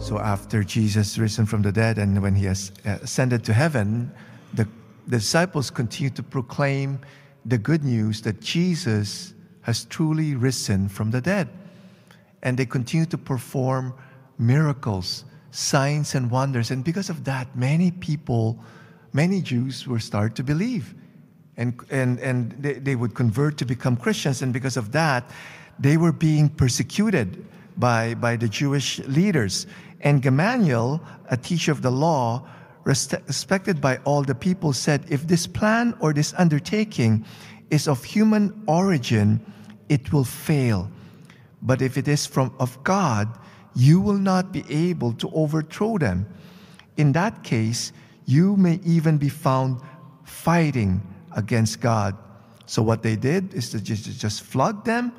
So after Jesus risen from the dead and when he has uh, ascended to heaven, the, disciples continue to proclaim the good news that Jesus has truly risen from the dead. And they continue to perform miracles, signs, and wonders. And because of that, many people, many Jews were start to believe. And, and, and they, they would convert to become Christians. And because of that, they were being persecuted by, by the Jewish leaders. And Gamaliel, a teacher of the law, respected by all the people, said, If this plan or this undertaking is of human origin, it will fail. But if it is from of God, you will not be able to overthrow them. In that case, you may even be found fighting against God. So what they did is to just, just flog them,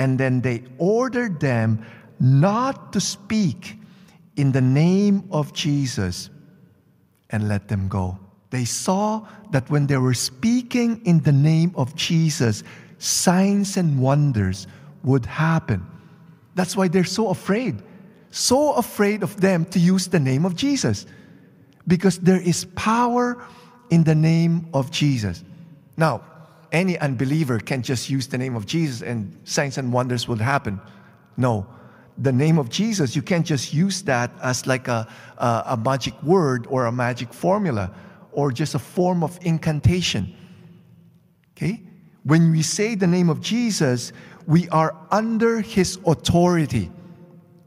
and then they ordered them not to speak in the name of Jesus and let them go. They saw that when they were speaking in the name of Jesus, signs and wonders would happen. That's why they're so afraid, so afraid of them to use the name of Jesus, because there is power in the name of Jesus. Now, any unbeliever can just use the name of Jesus and signs and wonders will happen. No, the name of Jesus, you can't just use that as like a, a, a, magic word or a magic formula or just a form of incantation. Okay? When we say the name of Jesus, we are under his authority.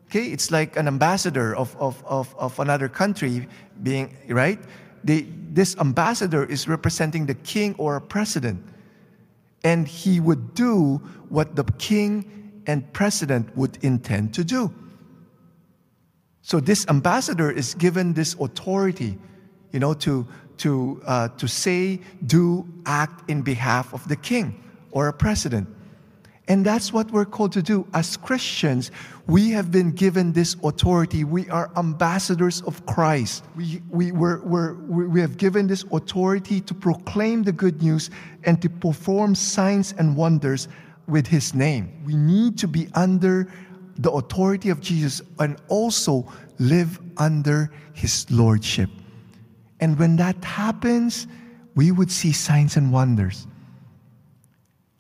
Okay? It's like an ambassador of, of, of, of another country being, right? This ambassador is representing the king or a president. And he would do what the king and president would intend to do. So this ambassador is given this authority, you know, to, to, uh, to say, do, act in behalf of the king or a president. And that's what we're called to do. As Christians, we have been given this authority. We are ambassadors of Christ. We, we, we're, we're, we have given this authority to proclaim the good news and to perform signs and wonders with his name. We need to be under the authority of Jesus and also live under his lordship. And when that happens, we would see signs and wonders.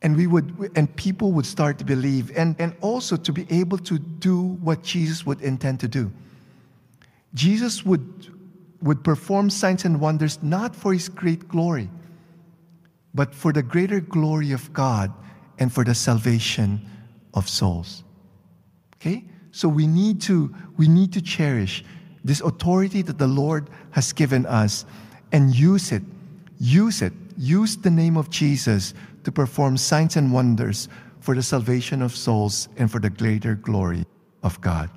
And we would and people would start to believe and, and also to be able to do what Jesus would intend to do. Jesus would would perform signs and wonders not for his great glory, but for the greater glory of God and for the salvation of souls. Okay? So we need to we need to cherish this authority that the Lord has given us and use it. Use it. Use the name of Jesus to perform signs and wonders for the salvation of souls and for the greater glory of God.